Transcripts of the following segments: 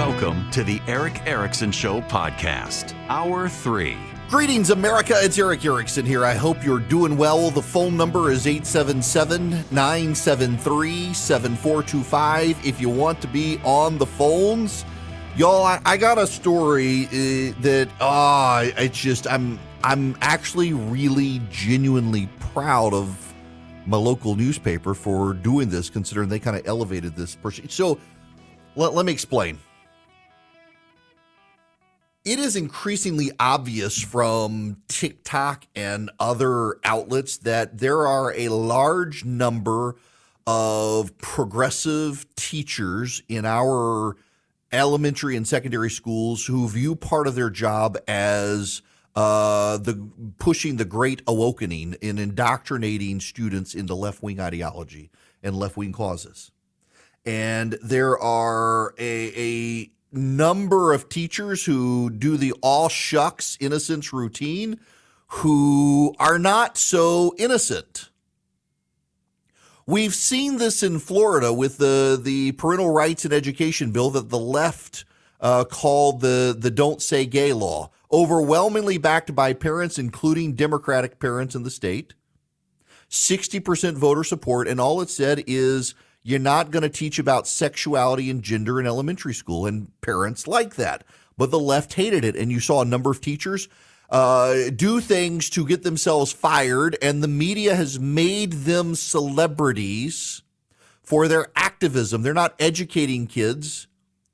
Welcome to the Erick Erickson Show podcast, Hour 3. Greetings, America. It's Erick Erickson here. I hope you're doing well. The phone number is 877 973 7425. If you want to be on the phones, y'all, I, I got a story uh, that, ah, uh, it's just, I'm, I'm actually really genuinely proud of my local newspaper for doing this, considering they kind of elevated this person. So let, let me explain it is increasingly obvious from TikTok and other outlets that there are a large number of progressive teachers in our elementary and secondary schools who view part of their job as uh, the pushing the great awakening in indoctrinating students into left wing ideology and left wing causes. And there are a, a number of teachers who do the all shucks innocence routine who are not so innocent. We've seen this in Florida with the, the parental rights and education bill that the left uh, called the, the Don't Say Gay law, overwhelmingly backed by parents, including Democratic parents in the state. 60% voter support, and all it said is you're not going to teach about sexuality and gender in elementary school, and parents like that. But the left hated it, and you saw a number of teachers uh, do things to get themselves fired, and the media has made them celebrities for their activism. They're not educating kids,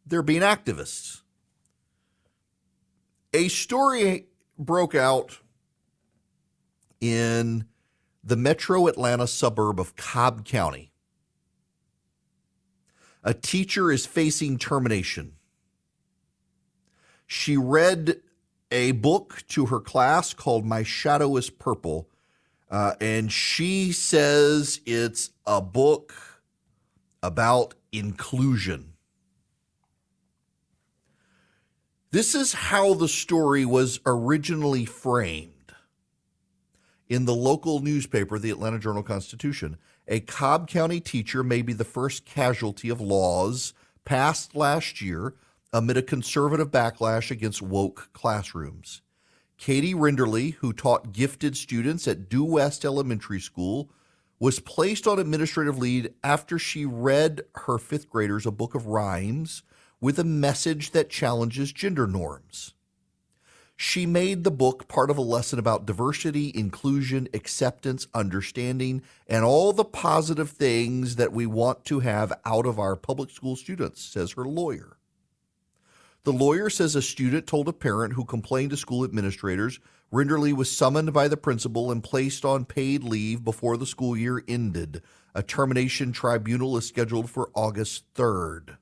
they're being activists. A story broke out in the metro Atlanta suburb of Cobb County a teacher is facing termination. She read a book to her class called My Shadow is Purple. Uh, and she says it's a book about inclusion. This is how the story was originally framed in the local newspaper, the Atlanta Journal Constitution a Cobb County teacher may be the first casualty of laws passed last year amid a conservative backlash against woke classrooms. Katie Rinderle, who taught gifted students at Due West Elementary School, was placed on administrative leave after she read her fifth graders a book of rhymes with a message that challenges gender norms. She made the book part of a lesson about diversity, inclusion, acceptance, understanding, and all the positive things that we want to have out of our public school students, says her lawyer. The lawyer says a student told a parent who complained to school administrators Rinderle was summoned by the principal and placed on paid leave before the school year ended. A termination tribunal is scheduled for August 3rd.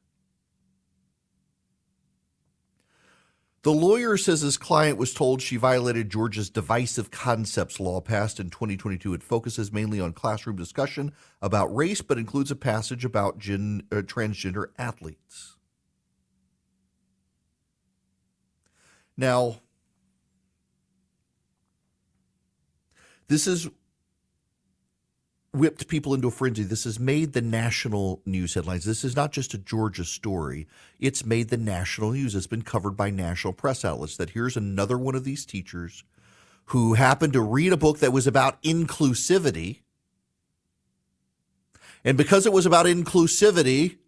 The lawyer says his client was told she violated Georgia's divisive concepts law passed in 2022. It focuses mainly on classroom discussion about race, but includes a passage about gen, uh, transgender athletes. Now, this is whipped people into a frenzy. This has made the national news headlines. This is not just a Georgia story. It's made the national news. It's been covered by national press outlets that here's another one of these teachers who happened to read a book that was about inclusivity. And because it was about inclusivity,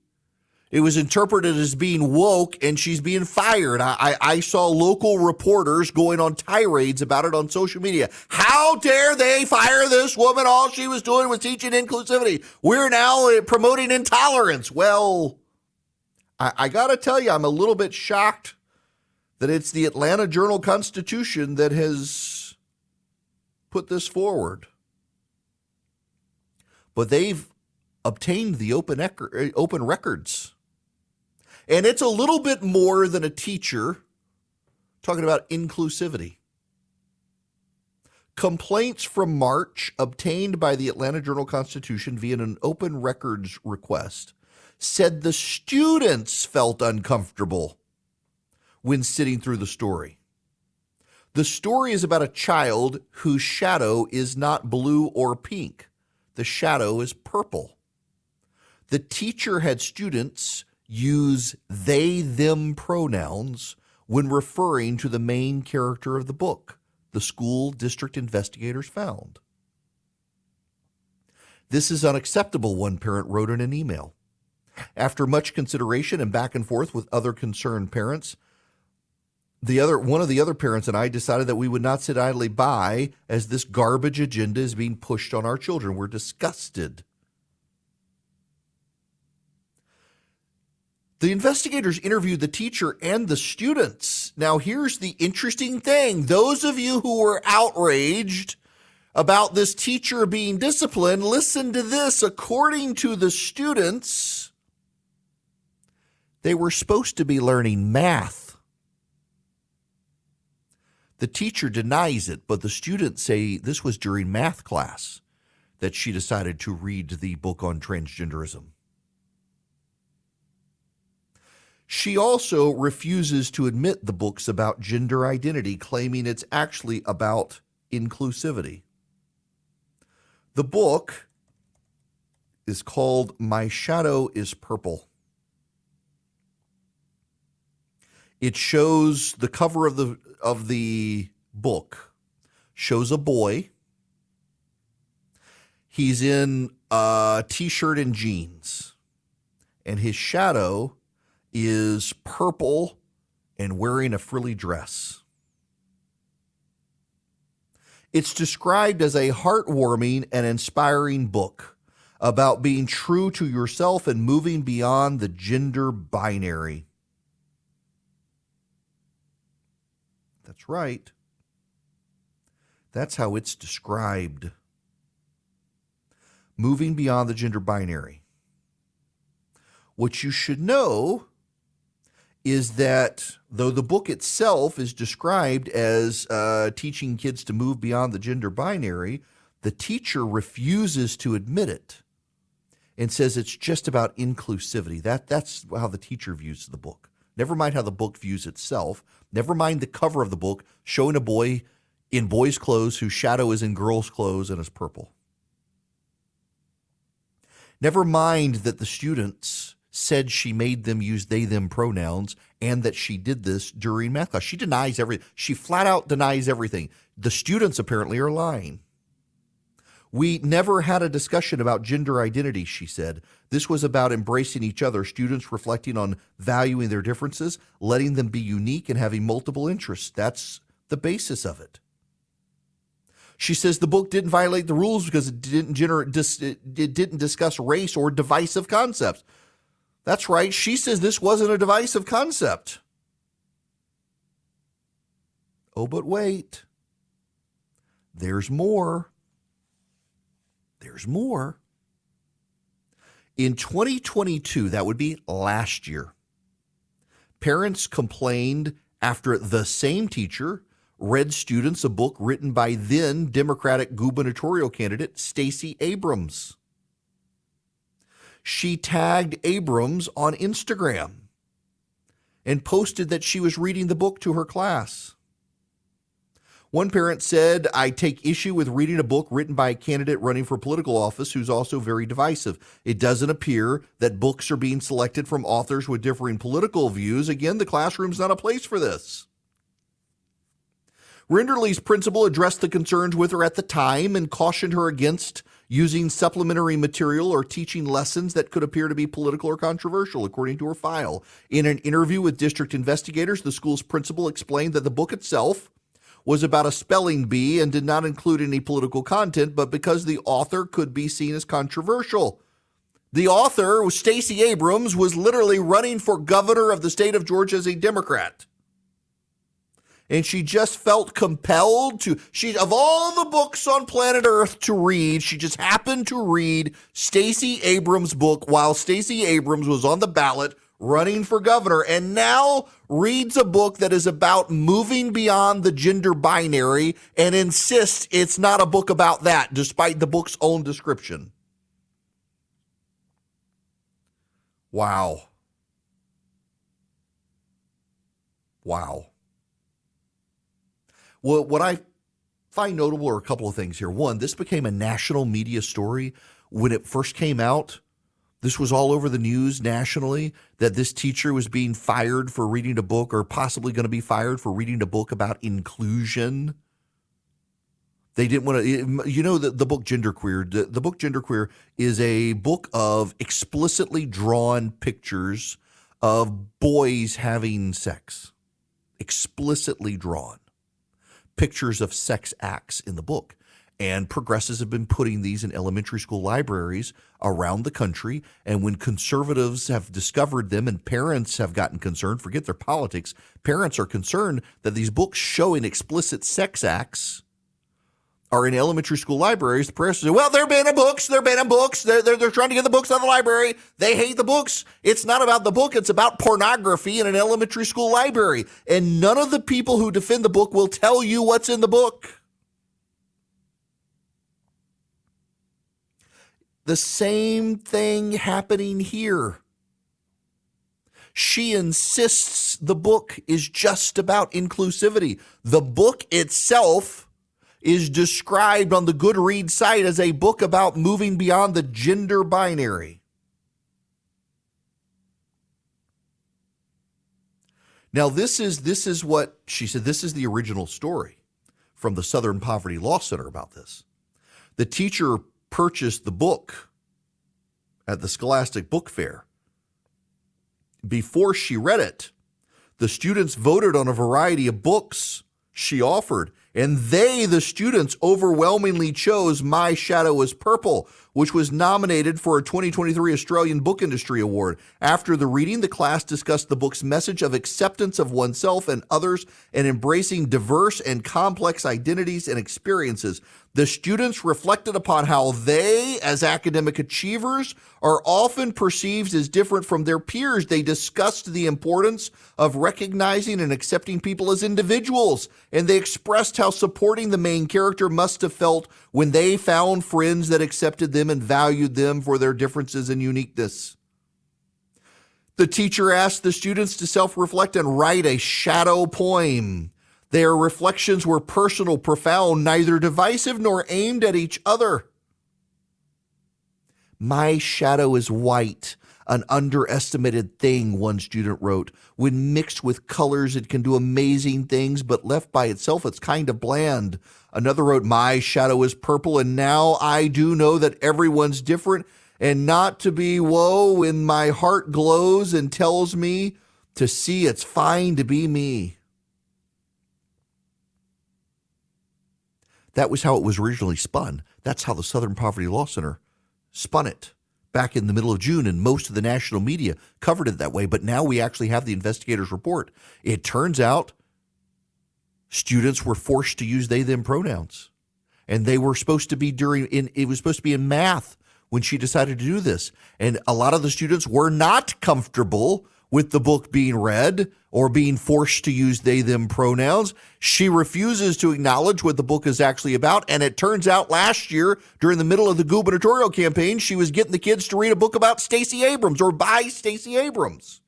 it was interpreted as being woke and she's being fired. I, I, I, saw local reporters going on tirades about it on social media. How dare they fire this woman? All she was doing was teaching inclusivity. We're now uh, promoting intolerance. Well, I, I got to tell you, I'm a little bit shocked that it's the Atlanta Journal Constitution that has put this forward. But they've obtained the open, ec- open records. And it's a little bit more than a teacher talking about inclusivity. Complaints from March obtained by the Atlanta Journal Constitution via an open records request said the students felt uncomfortable when sitting through the story. The story is about a child whose shadow is not blue or pink. The shadow is purple. The teacher had students use they them pronouns when referring to the main character of the book, the school district investigators found. This is unacceptable, one parent wrote in an email. After much consideration and back and forth with other concerned parents, the other one of the other parents and I decided that we would not sit idly by as this garbage agenda is being pushed on our children. We're disgusted. The investigators interviewed the teacher and the students. Now, here's the interesting thing those of you who were outraged about this teacher being disciplined, listen to this. According to the students, they were supposed to be learning math. The teacher denies it, but the students say this was during math class that she decided to read the book on transgenderism. She also refuses to admit the book's about gender identity, claiming it's actually about inclusivity. The book is called My Shadow is Purple. It shows the cover of the of the book shows a boy. He's in a t-shirt and jeans. And his shadow is purple and wearing a frilly dress. It's described as a heartwarming and inspiring book about being true to yourself and moving beyond the gender binary. That's right. That's how it's described. Moving beyond the gender binary. What you should know is that though the book itself is described as uh, teaching kids to move beyond the gender binary, the teacher refuses to admit it and says it's just about inclusivity. That that's how the teacher views the book. Never mind how the book views itself. Never mind the cover of the book showing a boy in boys' clothes whose shadow is in girls' clothes and is purple. Never mind that the students said she made them use they them pronouns and that she did this during math class. She denies everything. She flat out denies everything. The students apparently are lying. We never had a discussion about gender identity, she said. This was about embracing each other, students reflecting on valuing their differences, letting them be unique, and having multiple interests. That's the basis of it. She says the book didn't violate the rules because it didn't generate, it didn't discuss race or divisive concepts. That's right. She says this wasn't a divisive concept. Oh, but wait. There's more. There's more. In 2022, that would be last year, parents complained after the same teacher read students a book written by then Democratic gubernatorial candidate Stacey Abrams she tagged Abrams on Instagram and posted that she was reading the book to her class. One parent said, I take issue with reading a book written by a candidate running for political office who's also very divisive. It doesn't appear that books are being selected from authors with differing political views. Again, the classroom's not a place for this. Rinderle's principal addressed the concerns with her at the time and cautioned her against using supplementary material or teaching lessons that could appear to be political or controversial, according to her file. In an interview with district investigators, the school's principal explained that the book itself was about a spelling bee and did not include any political content, but because the author could be seen as controversial. The author, Stacey Abrams, was literally running for governor of the state of Georgia as a Democrat. And she just felt compelled to she of all the books on planet earth to read she just happened to read Stacey Abrams book while Stacey Abrams was on the ballot running for governor and now reads a book that is about moving beyond the gender binary and insists it's not a book about that despite the book's own description. Wow. Wow well, what I find notable are a couple of things here. One, this became a national media story when it first came out. This was all over the news nationally that this teacher was being fired for reading a book or possibly going to be fired for reading a book about inclusion. They didn't want to, you know, the, the book Genderqueer. The, the book Genderqueer is a book of explicitly drawn pictures of boys having sex, explicitly drawn pictures of sex acts in the book. And progressives have been putting these in elementary school libraries around the country. And when conservatives have discovered them and parents have gotten concerned, forget their politics, parents are concerned that these books showing explicit sex acts are in elementary school libraries, the press says, well, they're banning books. They're banning books. They're, they're, they're trying to get the books out of the library. They hate the books. It's not about the book. It's about pornography in an elementary school library. And none of the people who defend the book will tell you what's in the book. The same thing happening here. She insists the book is just about inclusivity. The book itself is described on the Goodreads site as a book about moving beyond the gender binary. Now this is this is what she said this is the original story from the Southern Poverty Law Center about this. The teacher purchased the book at the Scholastic Book Fair. Before she read it, the students voted on a variety of books she offered and they, the students, overwhelmingly chose My Shadow is Purple, which was nominated for a 2023 Australian Book Industry Award. After the reading, the class discussed the book's message of acceptance of oneself and others and embracing diverse and complex identities and experiences. The students reflected upon how they, as academic achievers, are often perceived as different from their peers. They discussed the importance of recognizing and accepting people as individuals, and they expressed how supporting the main character must have felt when they found friends that accepted them and valued them for their differences and uniqueness. The teacher asked the students to self reflect and write a shadow poem. Their reflections were personal, profound, neither divisive nor aimed at each other. My shadow is white, an underestimated thing, one student wrote. When mixed with colors, it can do amazing things, but left by itself, it's kind of bland. Another wrote, My shadow is purple, and now I do know that everyone's different, and not to be woe when my heart glows and tells me to see it's fine to be me. That was how it was originally spun. That's how the Southern Poverty Law Center spun it back in the middle of June, and most of the national media covered it that way. But now we actually have the investigators' report. It turns out students were forced to use they them pronouns, and they were supposed to be during in it was supposed to be in math when she decided to do this, and a lot of the students were not comfortable with the book being read or being forced to use they them pronouns. She refuses to acknowledge what the book is actually about. And it turns out last year, during the middle of the gubernatorial campaign, she was getting the kids to read a book about Stacey Abrams or by Stacey Abrams.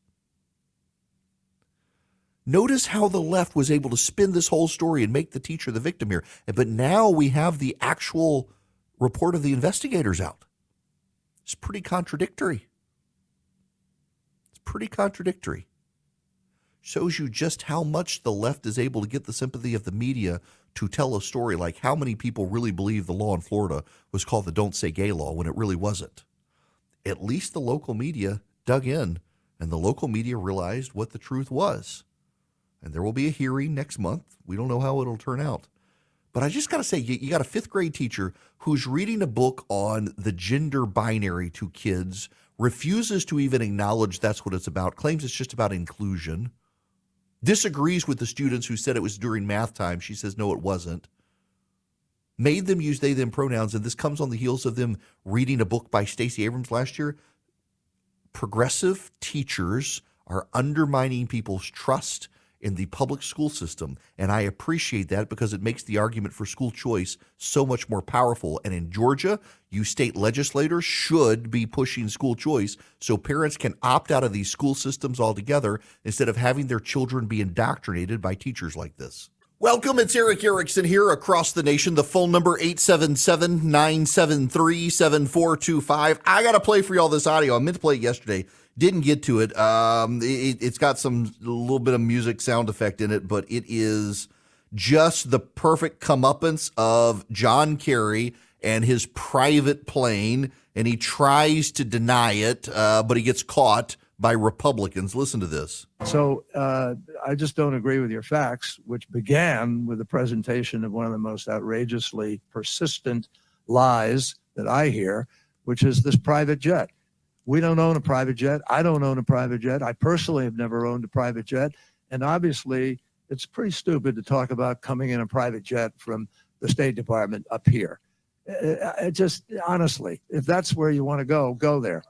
Notice how the left was able to spin this whole story and make the teacher the victim here. But now we have the actual report of the investigators out. It's pretty contradictory pretty contradictory. Shows you just how much the left is able to get the sympathy of the media to tell a story like how many people really believe the law in Florida was called the Don't Say Gay law when it really wasn't. At least the local media dug in and the local media realized what the truth was. And there will be a hearing next month. We don't know how it'll turn out. But I just got to say, you, got a fifth grade teacher who's reading a book on the gender binary to kids refuses to even acknowledge that's what it's about, claims it's just about inclusion. disagrees with the students who said it was during math time. She says, no, it wasn't. Made them use they, them pronouns. And this comes on the heels of them reading a book by Stacey Abrams last year. Progressive teachers are undermining people's trust in the public school system. And I appreciate that because it makes the argument for school choice so much more powerful. And in Georgia, you state legislators should be pushing school choice so parents can opt out of these school systems altogether instead of having their children be indoctrinated by teachers like this. Welcome, it's Erick Erickson here across the nation. The phone number 877-973-7425. I got to play for y'all this audio. I meant to play it yesterday. Didn't get to it. Um, it. It's got some little bit of music sound effect in it, but it is just the perfect comeuppance of John Kerry and his private plane, and he tries to deny it, uh, but he gets caught by Republicans. Listen to this. So uh, I just don't agree with your facts, which began with the presentation of one of the most outrageously persistent lies that I hear, which is this private jet. We don't own a private jet. I don't own a private jet. I personally have never owned a private jet. And obviously, it's pretty stupid to talk about coming in a private jet from the State Department up here. It uh, uh, just honestly, if that's where you want to go, go there.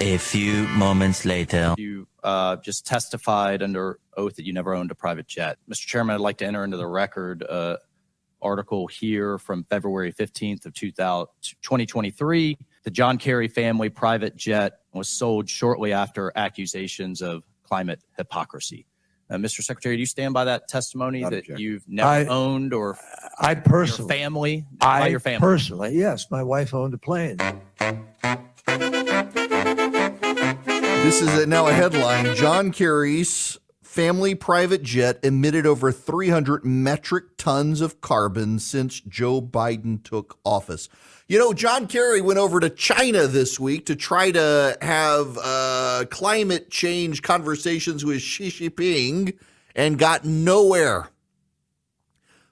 A few moments later. You uh, just testified under oath that you never owned a private jet. Mr. Chairman, I'd like to enter into the record uh, article here from February 15th of 2023. The John Kerry family private jet was sold shortly after accusations of climate hypocrisy. Uh, Mr. Secretary, do you stand by that testimony Not that object. you've never I- owned or I your personally, family? by I your family. personally, yes, my wife owned a plane. This is a, now a headline. John Kerry's family private jet emitted over 300 metric tons of carbon since Joe Biden took office. You know, John Kerry went over to China this week to try to have uh, climate change conversations with Xi Jinping and got nowhere.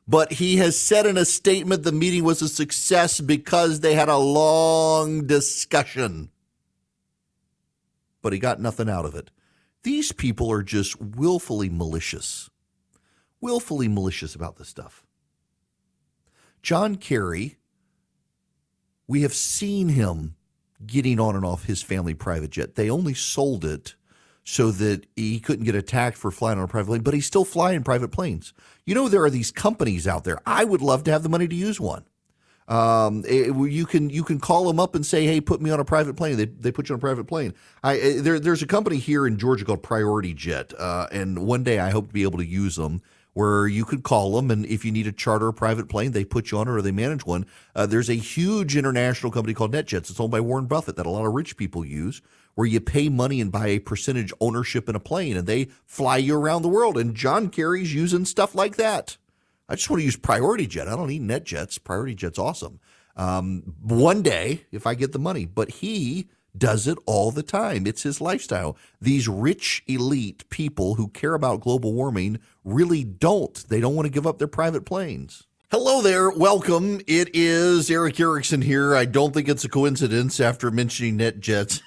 But he has said in a statement the meeting was a success because they had a long discussion but he got nothing out of it. These people are just willfully malicious, willfully malicious about this stuff. John Kerry, we have seen him getting on and off his family private jet. They only sold it so that he couldn't get attacked for flying on a private plane, but he's still flying private planes. You know, there are these companies out there. I would love to have the money to use one. Um, it- you can you can call them up and say, "Hey, put me on a private plane." They, they put you on a private plane. I uh, there there's a company here in Georgia called Priority Jet, uh, and one day I hope to be able to use them. Where you could call them, and if you need to charter a private plane, they put you on it or they manage one. Uh, there's a huge international company called NetJets. It's owned by Warren Buffett that a lot of rich people use, where you pay money and buy a percentage ownership in a plane, and they fly you around the world. And John Kerry's using stuff like that. I just want to use Priority Jet. I don't need NetJets. Priority Jet's awesome. Um, one day, if I get the money, but he does it all the time. It's his lifestyle. These rich elite people who care about global warming really don't. They don't want to give up their private planes. Hello there. Welcome. It is Erick Erickson here. I don't think it's a coincidence after mentioning NetJets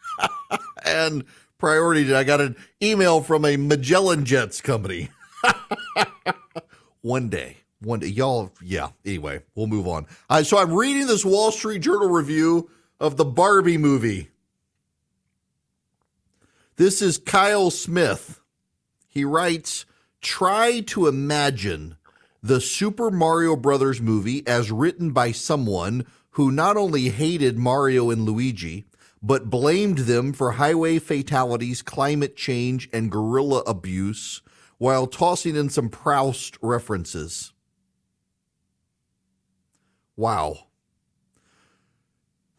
and Priority. I got an email from a Magellan Jets company. one day. One day. Y'all yeah anyway we'll move on. Uh, so i'm reading this wall street journal review of the barbie movie. This is kyle smith. He writes try to imagine the super mario brothers movie as written by someone who not only hated mario and luigi but blamed them for highway fatalities climate change and gorilla abuse while tossing in some Proust references. Wow.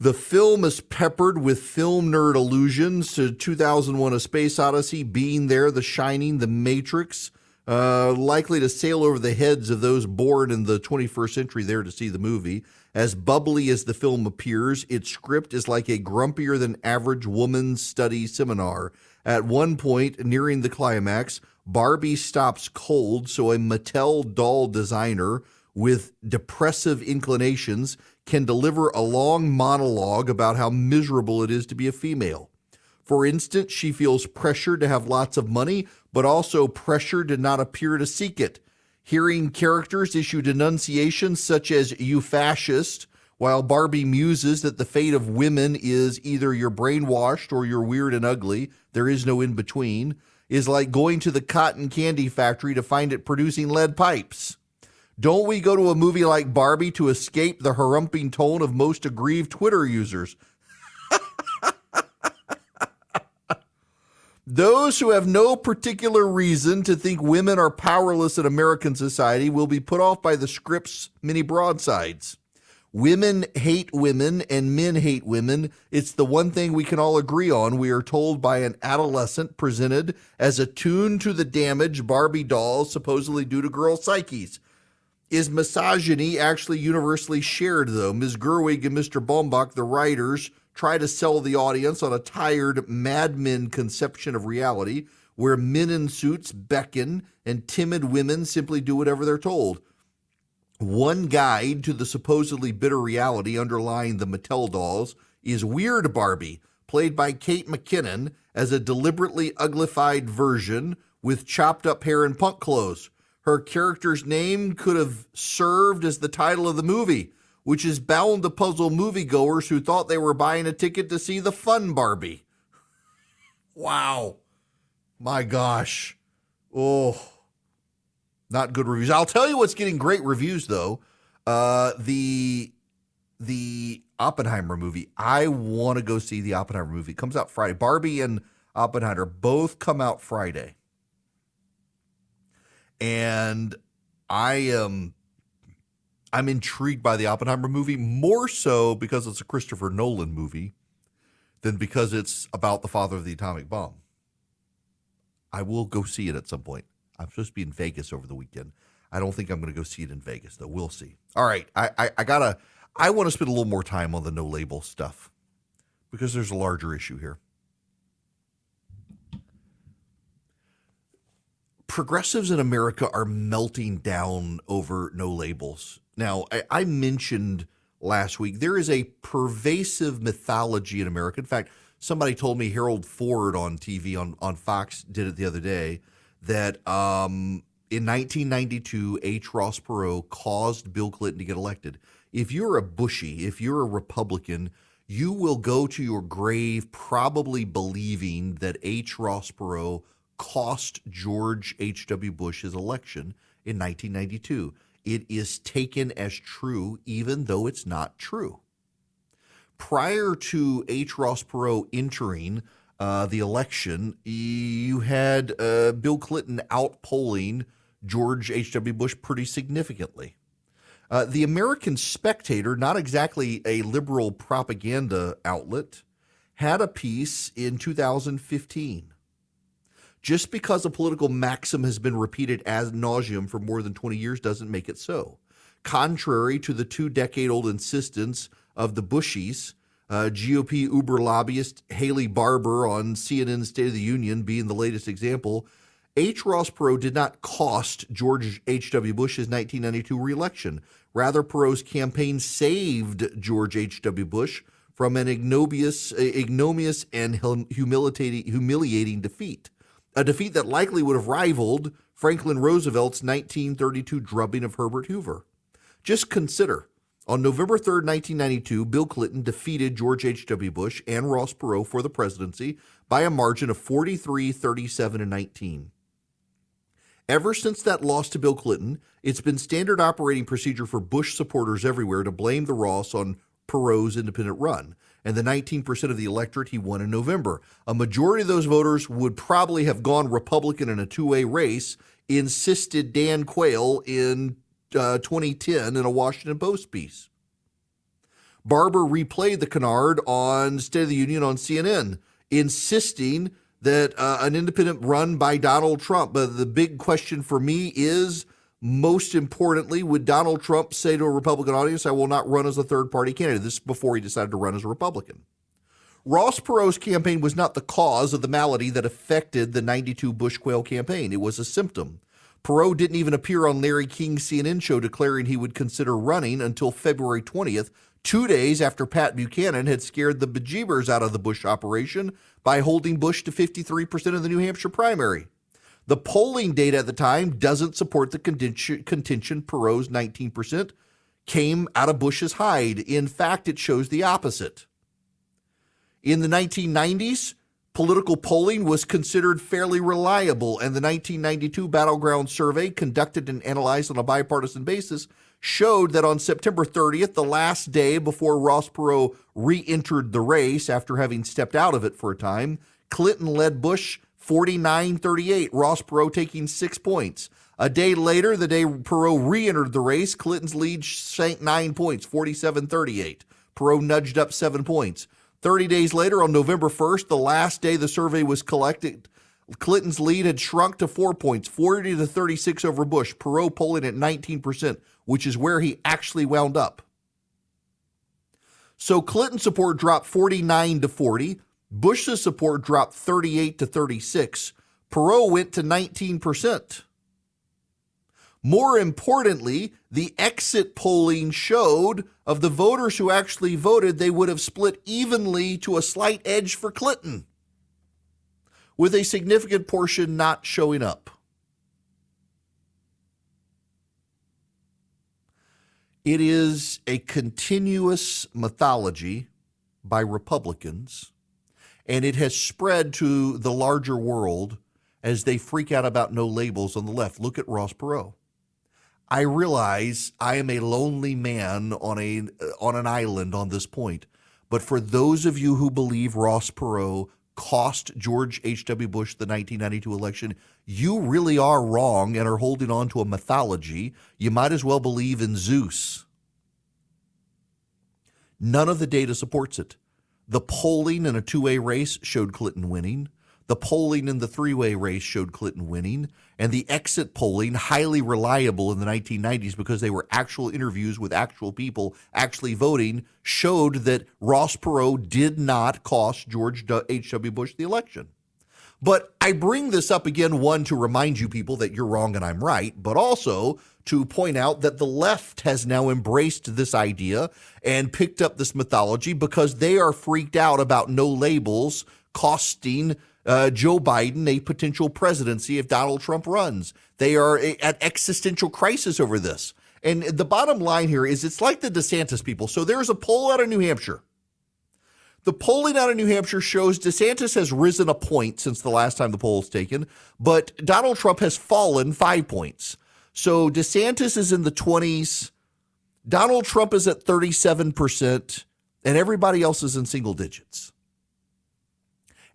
The film is peppered with film nerd allusions to 2001 A Space Odyssey, Being There, The Shining, The Matrix, uh, likely to sail over the heads of those born in the 21st century there to see the movie. As bubbly as the film appears, its script is like a grumpier than average woman's study seminar. At one point, nearing the climax, Barbie stops cold, so a Mattel doll designer with depressive inclinations can deliver a long monologue about how miserable it is to be a female. For instance, she feels pressured to have lots of money, but also pressured to not appear to seek it. Hearing characters issue denunciations such as you fascist, while Barbie muses that the fate of women is either you're brainwashed or you're weird and ugly, there is no in between, is like going to the cotton candy factory to find it producing lead pipes. Don't we go to a movie like Barbie to escape the harumping tone of most aggrieved Twitter users? Those who have no particular reason to think women are powerless in American society will be put off by the script's many broadsides. Women hate women and men hate women. It's the one thing we can all agree on. We are told by an adolescent presented as attuned to the damage Barbie dolls supposedly do to girl psyches. Is misogyny actually universally shared, though? Ms. Gerwig and Mr. Baumbach, the writers, try to sell the audience on a tired Mad Men conception of reality where men in suits beckon and timid women simply do whatever they're told. One guide to the supposedly bitter reality underlying the Mattel dolls is Weird Barbie, played by Kate McKinnon as a deliberately uglified version with chopped up hair and punk clothes. Her character's name could have served as the title of the movie, which is bound to puzzle moviegoers who thought they were buying a ticket to see the fun Barbie. Wow. My gosh. Oh not good reviews. I'll tell you what's getting great reviews though. Uh, the the Oppenheimer movie. I want to go see the Oppenheimer movie. It comes out Friday. Barbie and Oppenheimer both come out Friday. And I am I'm intrigued by the Oppenheimer movie more so because it's a Christopher Nolan movie than because it's about the father of the atomic bomb. I will go see it at some point. I'm supposed to be in Vegas over the weekend. I don't think I'm going to go see it in Vegas, though. We'll see. All right, I, I, I gotta. I want to spend a little more time on the no label stuff because there's a larger issue here. Progressives in America are melting down over no labels. Now, I, I mentioned last week there is a pervasive mythology in America. In fact, somebody told me Harold Ford on TV on, on Fox did it the other day that um, in 1992, H. Ross Perot caused Bill Clinton to get elected. If you're a Bushy, if you're a Republican, you will go to your grave probably believing that H. Ross Perot cost George H.W. Bush his election in 1992. It is taken as true, even though it's not true. Prior to H. Ross Perot entering uh, the election, you had uh, Bill Clinton outpolling George H.W. Bush pretty significantly. Uh, the American Spectator, not exactly a liberal propaganda outlet, had a piece in 2015. Just because a political maxim has been repeated ad nauseum for more than 20 years doesn't make it so. Contrary to the two decade old insistence of the Bushies, uh, GOP Uber lobbyist Haley Barbour on CNN's State of the Union being the latest example. H. Ross Perot did not cost George H.W. Bush his 1992 reelection. Rather, Perot's campaign saved George H.W. Bush from an ignominious, ignominious and humiliating, humiliating defeat, a defeat that likely would have rivaled Franklin Roosevelt's 1932 drubbing of Herbert Hoover. Just consider on November 3, 1992, Bill Clinton defeated George H.W. Bush and Ross Perot for the presidency by a margin of 43, 37, and 19. Ever since that loss to Bill Clinton, it's been standard operating procedure for Bush supporters everywhere to blame the Ross on Perot's independent run and the 19% of the electorate he won in November. A majority of those voters would probably have gone Republican in a two way race, insisted Dan Quayle in uh, 2010 in a Washington Post piece. Barbour replayed the canard on State of the Union on CNN, insisting that uh, an independent run by Donald Trump. But the big question for me is most importantly, would Donald Trump say to a Republican audience, I will not run as a third party candidate? This is before he decided to run as a Republican. Ross Perot's campaign was not the cause of the malady that affected the 92 Bush Quayle campaign. It was a symptom. Perot didn't even appear on Larry King's CNN show declaring he would consider running until February 20th, two days after Pat Buchanan had scared the bejeebers out of the Bush operation by holding Bush to 53% of the New Hampshire primary. The polling data at the time doesn't support the contention, contention Perot's 19% came out of Bush's hide. In fact, it shows the opposite. In the 1990s, political polling was considered fairly reliable, and the 1992 Battleground Survey, conducted and analyzed on a bipartisan basis, showed that on September 30th, the last day before Ross Perot re entered the race after having stepped out of it for a time, Clinton led Bush 49 38, Ross Perot taking six points. A day later, the day Perot re entered the race, Clinton's lead sank nine points, 47 38. Perot nudged up seven points. 30 days later, on November 1st, the last day the survey was collected, Clinton's lead had shrunk to four points, 40 to 36 over Bush. Perot polling at 19%, which is where he actually wound up. So Clinton support dropped 49 to 40. Bush's support dropped 38 to 36. Perot went to 19%. More importantly, the exit polling showed of the voters who actually voted, they would have split evenly to a slight edge for Clinton, with a significant portion not showing up. It is a continuous mythology by Republicans, and it has spread to the larger world as they freak out about no labels on the left. Look at Ross Perot. I realize I am a lonely man on a on an island on this point. But for those of you who believe Ross Perot cost George H.W. Bush the 1992 election, you really are wrong and are holding on to a mythology. You might as well believe in Zeus. None of the data supports it. The polling in a two way race showed Clinton winning. The polling in the three way race showed Clinton winning, and the exit polling, highly reliable in the 1990s because they were actual interviews with actual people actually voting, showed that Ross Perot did not cost George H.W. Bush the election. But I bring this up again, one, to remind you people that you're wrong and I'm right, but also to point out that the left has now embraced this idea and picked up this mythology because they are freaked out about no labels costing uh, Joe Biden a potential presidency if Donald Trump runs. They are at existential crisis over this. And the bottom line here is it's like the DeSantis people. So there's a poll out of New Hampshire. The polling out of New Hampshire shows DeSantis has risen a point since the last time the poll was taken, but Donald Trump has fallen five points. So DeSantis is in the 20s, Donald Trump is at 37%, and everybody else is in single digits.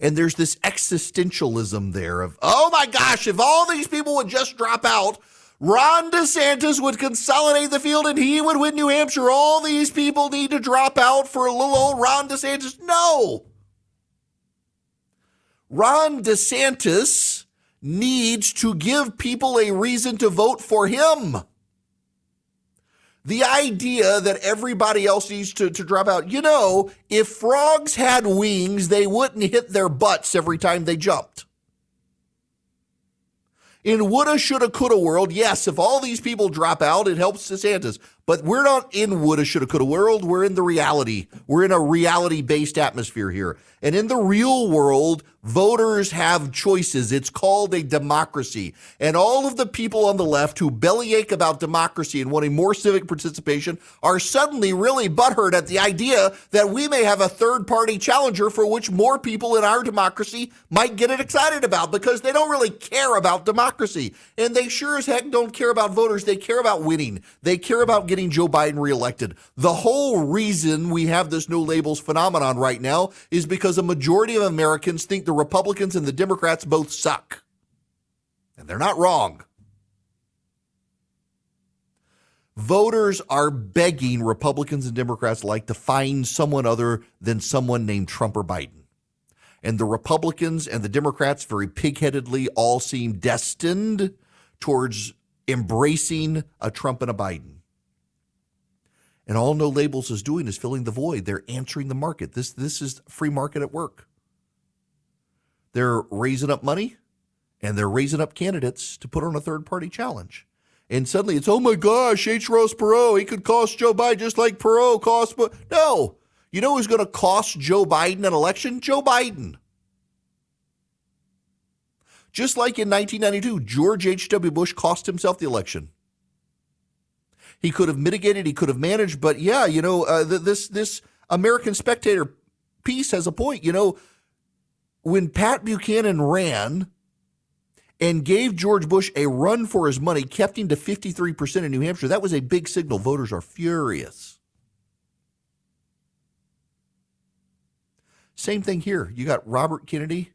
And there's this existentialism there of, oh my gosh, if all these people would just drop out, Ron DeSantis would consolidate the field and he would win New Hampshire. All these people need to drop out for a little old Ron DeSantis. No. Ron DeSantis needs to give people a reason to vote for him. The idea that everybody else needs to, to drop out. You know, if frogs had wings, they wouldn't hit their butts every time they jumped. In woulda, shoulda, coulda world, yes, if all these people drop out, it helps DeSantis. But we're not in woulda, shoulda, coulda world. We're in the reality. We're in a reality based atmosphere here. And in the real world, voters have choices. It's called a democracy. And all of the people on the left who bellyache about democracy and wanting more civic participation are suddenly really butthurt at the idea that we may have a third party challenger for which more people in our democracy might get it excited about because they don't really care about democracy. And they sure as heck don't care about voters. They care about winning. They care about getting Joe Biden reelected. The whole reason we have this no labels phenomenon right now is because a majority of Americans think the Republicans and the Democrats both suck. And they're not wrong. Voters are begging Republicans and Democrats alike to find someone other than someone named Trump or Biden. And the Republicans and the Democrats, very pigheadedly, all seem destined towards embracing a Trump and a Biden. And all No Labels is doing is filling the void. They're answering the market. This this is free market at work. They're raising up money and they're raising up candidates to put on a third party challenge. And suddenly it's, oh my gosh, H. Ross Perot, he could cost Joe Biden just like Perot cost. But no, you know who's going to cost Joe Biden an election? Joe Biden. Just like in 1992, George H.W. Bush cost himself the election. He could have mitigated, he could have managed, but yeah, you know, uh, this this American Spectator piece has a point. You know, when Pat Buchanan ran and gave George Bush a run for his money, kept him to 53% in New Hampshire, that was a big signal. Voters are furious. Same thing here. You got Robert Kennedy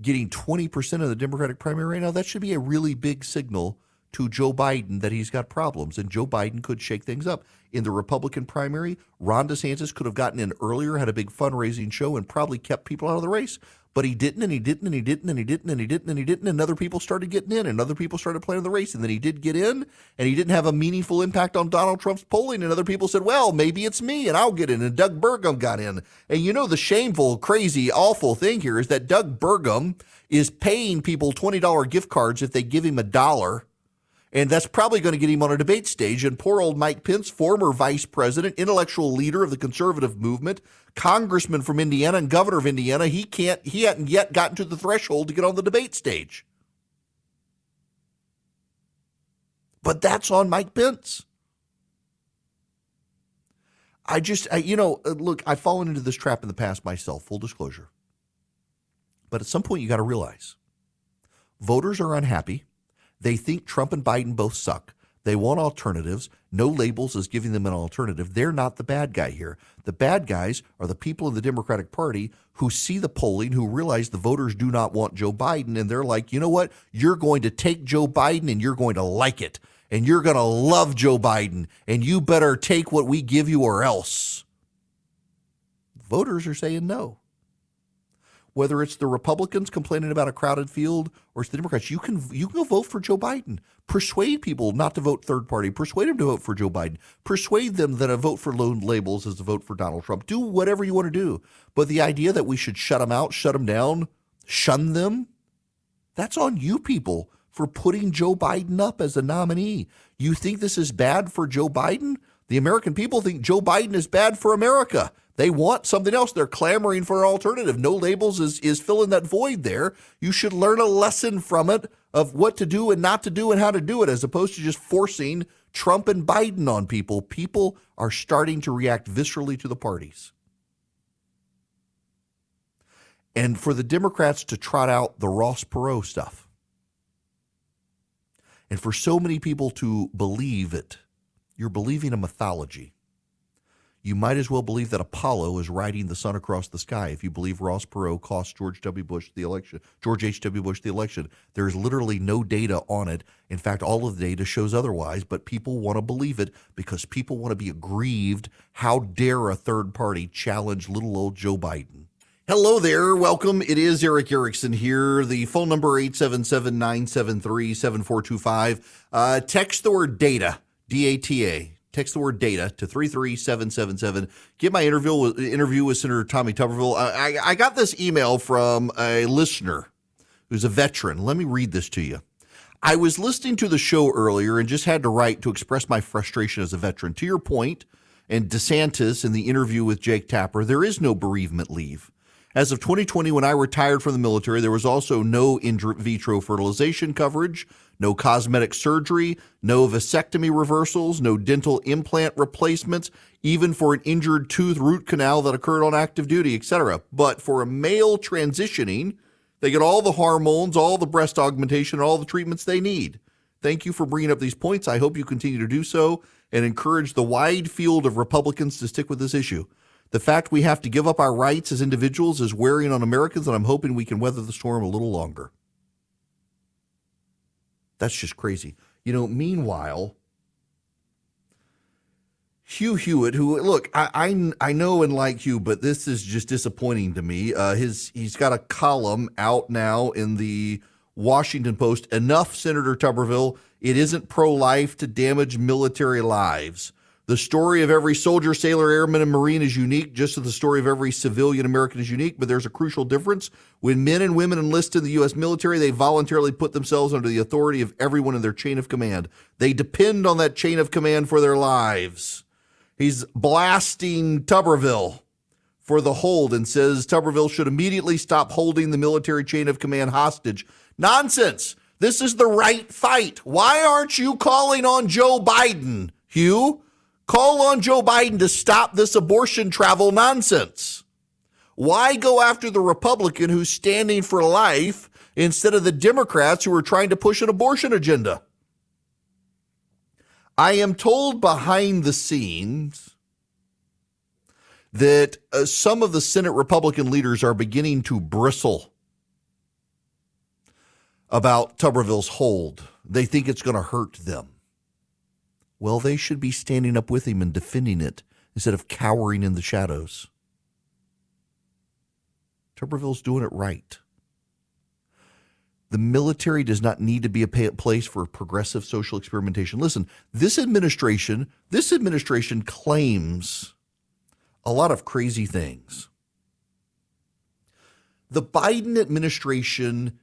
getting 20% of the Democratic primary right now. That should be a really big signal to Joe Biden that he's got problems, and Joe Biden could shake things up. In the Republican primary, Ron DeSantis could have gotten in earlier, had a big fundraising show, and probably kept people out of the race. But he didn't, and he didn't, and he didn't, and he didn't, and he didn't, and he didn't, and other people started getting in, and other people started playing the race, and then he did get in, and he didn't have a meaningful impact on Donald Trump's polling, and other people said, well, maybe it's me, and I'll get in, and Doug Burgum got in. And you know the shameful, crazy, awful thing here is that Doug Burgum is paying people $20 gift cards if they give him a dollar and that's probably going to get him on a debate stage. And poor old Mike Pence, former vice president, intellectual leader of the conservative movement, congressman from Indiana and governor of Indiana, he can't, he hadn't yet gotten to the threshold to get on the debate stage. But that's on Mike Pence. I just, I, you know, uh, look, I've fallen into this trap in the past myself, full disclosure. But at some point, you got to realize voters are unhappy they think Trump and Biden both suck. They want alternatives. No labels is giving them an alternative. They're not the bad guy here. The bad guys are the people in the Democratic Party who see the polling, who realize the voters do not want Joe Biden. And they're like, you know what? You're going to take Joe Biden and you're going to like it. And you're going to love Joe Biden. And you better take what we give you or else. Voters are saying no whether it's the Republicans complaining about a crowded field or it's the Democrats, you can you can go vote for Joe Biden. Persuade people not to vote third party. Persuade them to vote for Joe Biden. Persuade them that a vote for No Labels is a vote for Donald Trump. Do whatever you want to do. But the idea that we should shut them out, shut them down, shun them, that's on you people for putting Joe Biden up as a nominee. You think this is bad for Joe Biden? The American people think Joe Biden is bad for America. They want something else. They're clamoring for an alternative. No labels is, is filling that void there. You should learn a lesson from it of what to do and not to do and how to do it, as opposed to just forcing Trump and Biden on people. People are starting to react viscerally to the parties. And for the Democrats to trot out the Ross Perot stuff, and for so many people to believe it, you're believing a mythology you might as well believe that Apollo is riding the sun across the sky if you believe Ross Perot cost George W. Bush the election, George H.W. Bush the election. There's literally no data on it. In fact, all of the data shows otherwise, but people want to believe it because people want to be aggrieved. How dare a third party challenge little old Joe Biden? Hello there. Welcome. It is Erick Erickson here. The phone number 877 973 7425. Uh, text the word data, D A T A Text the word data to 33777. Get my interview with, interview with Senator Tommy Tuberville. I, I, I got this email from a listener who's a veteran. Let me read this to you. I was listening to the show earlier and just had to write to express my frustration as a veteran. To your point, and DeSantis in the interview with Jake Tapper, there is no bereavement leave. As of 2020, when I retired from the military, there was also no in vitro fertilization coverage, no cosmetic surgery, no vasectomy reversals, no dental implant replacements, even for an injured tooth root canal that occurred on active duty, etc. But for a male transitioning, they get all the hormones, all the breast augmentation, all the treatments they need. Thank you for bringing up these points. I hope you continue to do so and encourage the wide field of Republicans to stick with this issue. The fact we have to give up our rights as individuals is wearing on Americans, and I'm hoping we can weather the storm a little longer. That's just crazy. You know, meanwhile, Hugh Hewitt, who look, I, I, I know and like Hugh, but this is just disappointing to me. Uh, his he's got a column out now in the Washington Post. Enough, Senator Tuberville. It isn't pro life to damage military lives. The story of every soldier, sailor, airman, and Marine is unique, just as the story of every civilian American is unique. But there's a crucial difference. When men and women enlist in the U.S. military, they voluntarily put themselves under the authority of everyone in their chain of command. They depend on that chain of command for their lives. He's blasting Tuberville for the hold and says Tuberville should immediately stop holding the military chain of command hostage. Nonsense. This is the right fight. Why aren't you calling on Joe Biden, Hugh? Call on Joe Biden to stop this abortion travel nonsense. Why go after the Republican who's standing for life instead of the Democrats who are trying to push an abortion agenda? I am told behind the scenes that uh, some of the Senate Republican leaders are beginning to bristle about Tuberville's hold. They think it's going to hurt them. Well, they should be standing up with him and defending it instead of cowering in the shadows. Tuberville's doing it right. The military does not need to be a place for progressive social experimentation. Listen, this administration, this administration claims a lot of crazy things. The Biden administration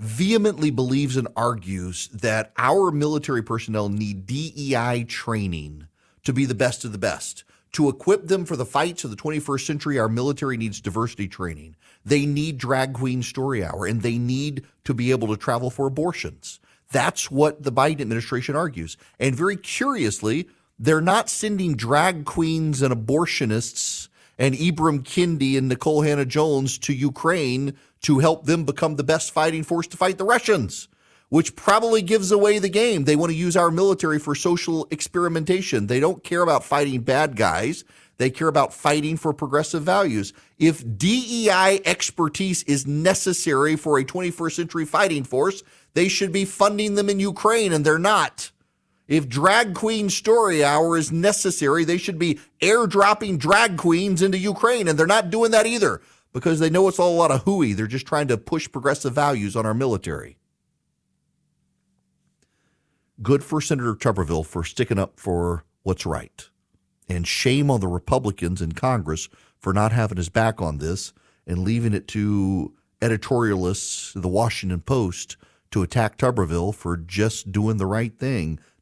vehemently believes and argues that our military personnel need DEI training to be the best of the best. To equip them for the fights of the 21st century, our military needs diversity training. They need drag queen story hour and they need to be able to travel for abortions. That's what the Biden administration argues. And very curiously, they're not sending drag queens and abortionists and Ibram Kendi and Nikole Hannah-Jones to Ukraine to help them become the best fighting force to fight the Russians, which probably gives away the game. They want to use our military for social experimentation. They don't care about fighting bad guys. They care about fighting for progressive values. If DEI expertise is necessary for a 21st century fighting force, they should be funding them in Ukraine, and they're not. If drag queen story hour is necessary, they should be airdropping drag queens into Ukraine, and they're not doing that either because they know it's all a lot of hooey. They're just trying to push progressive values on our military. Good for Senator Tuberville for sticking up for what's right. And shame on the Republicans in Congress for not having his back on this and leaving it to editorialists, the Washington Post, to attack Tuberville for just doing the right thing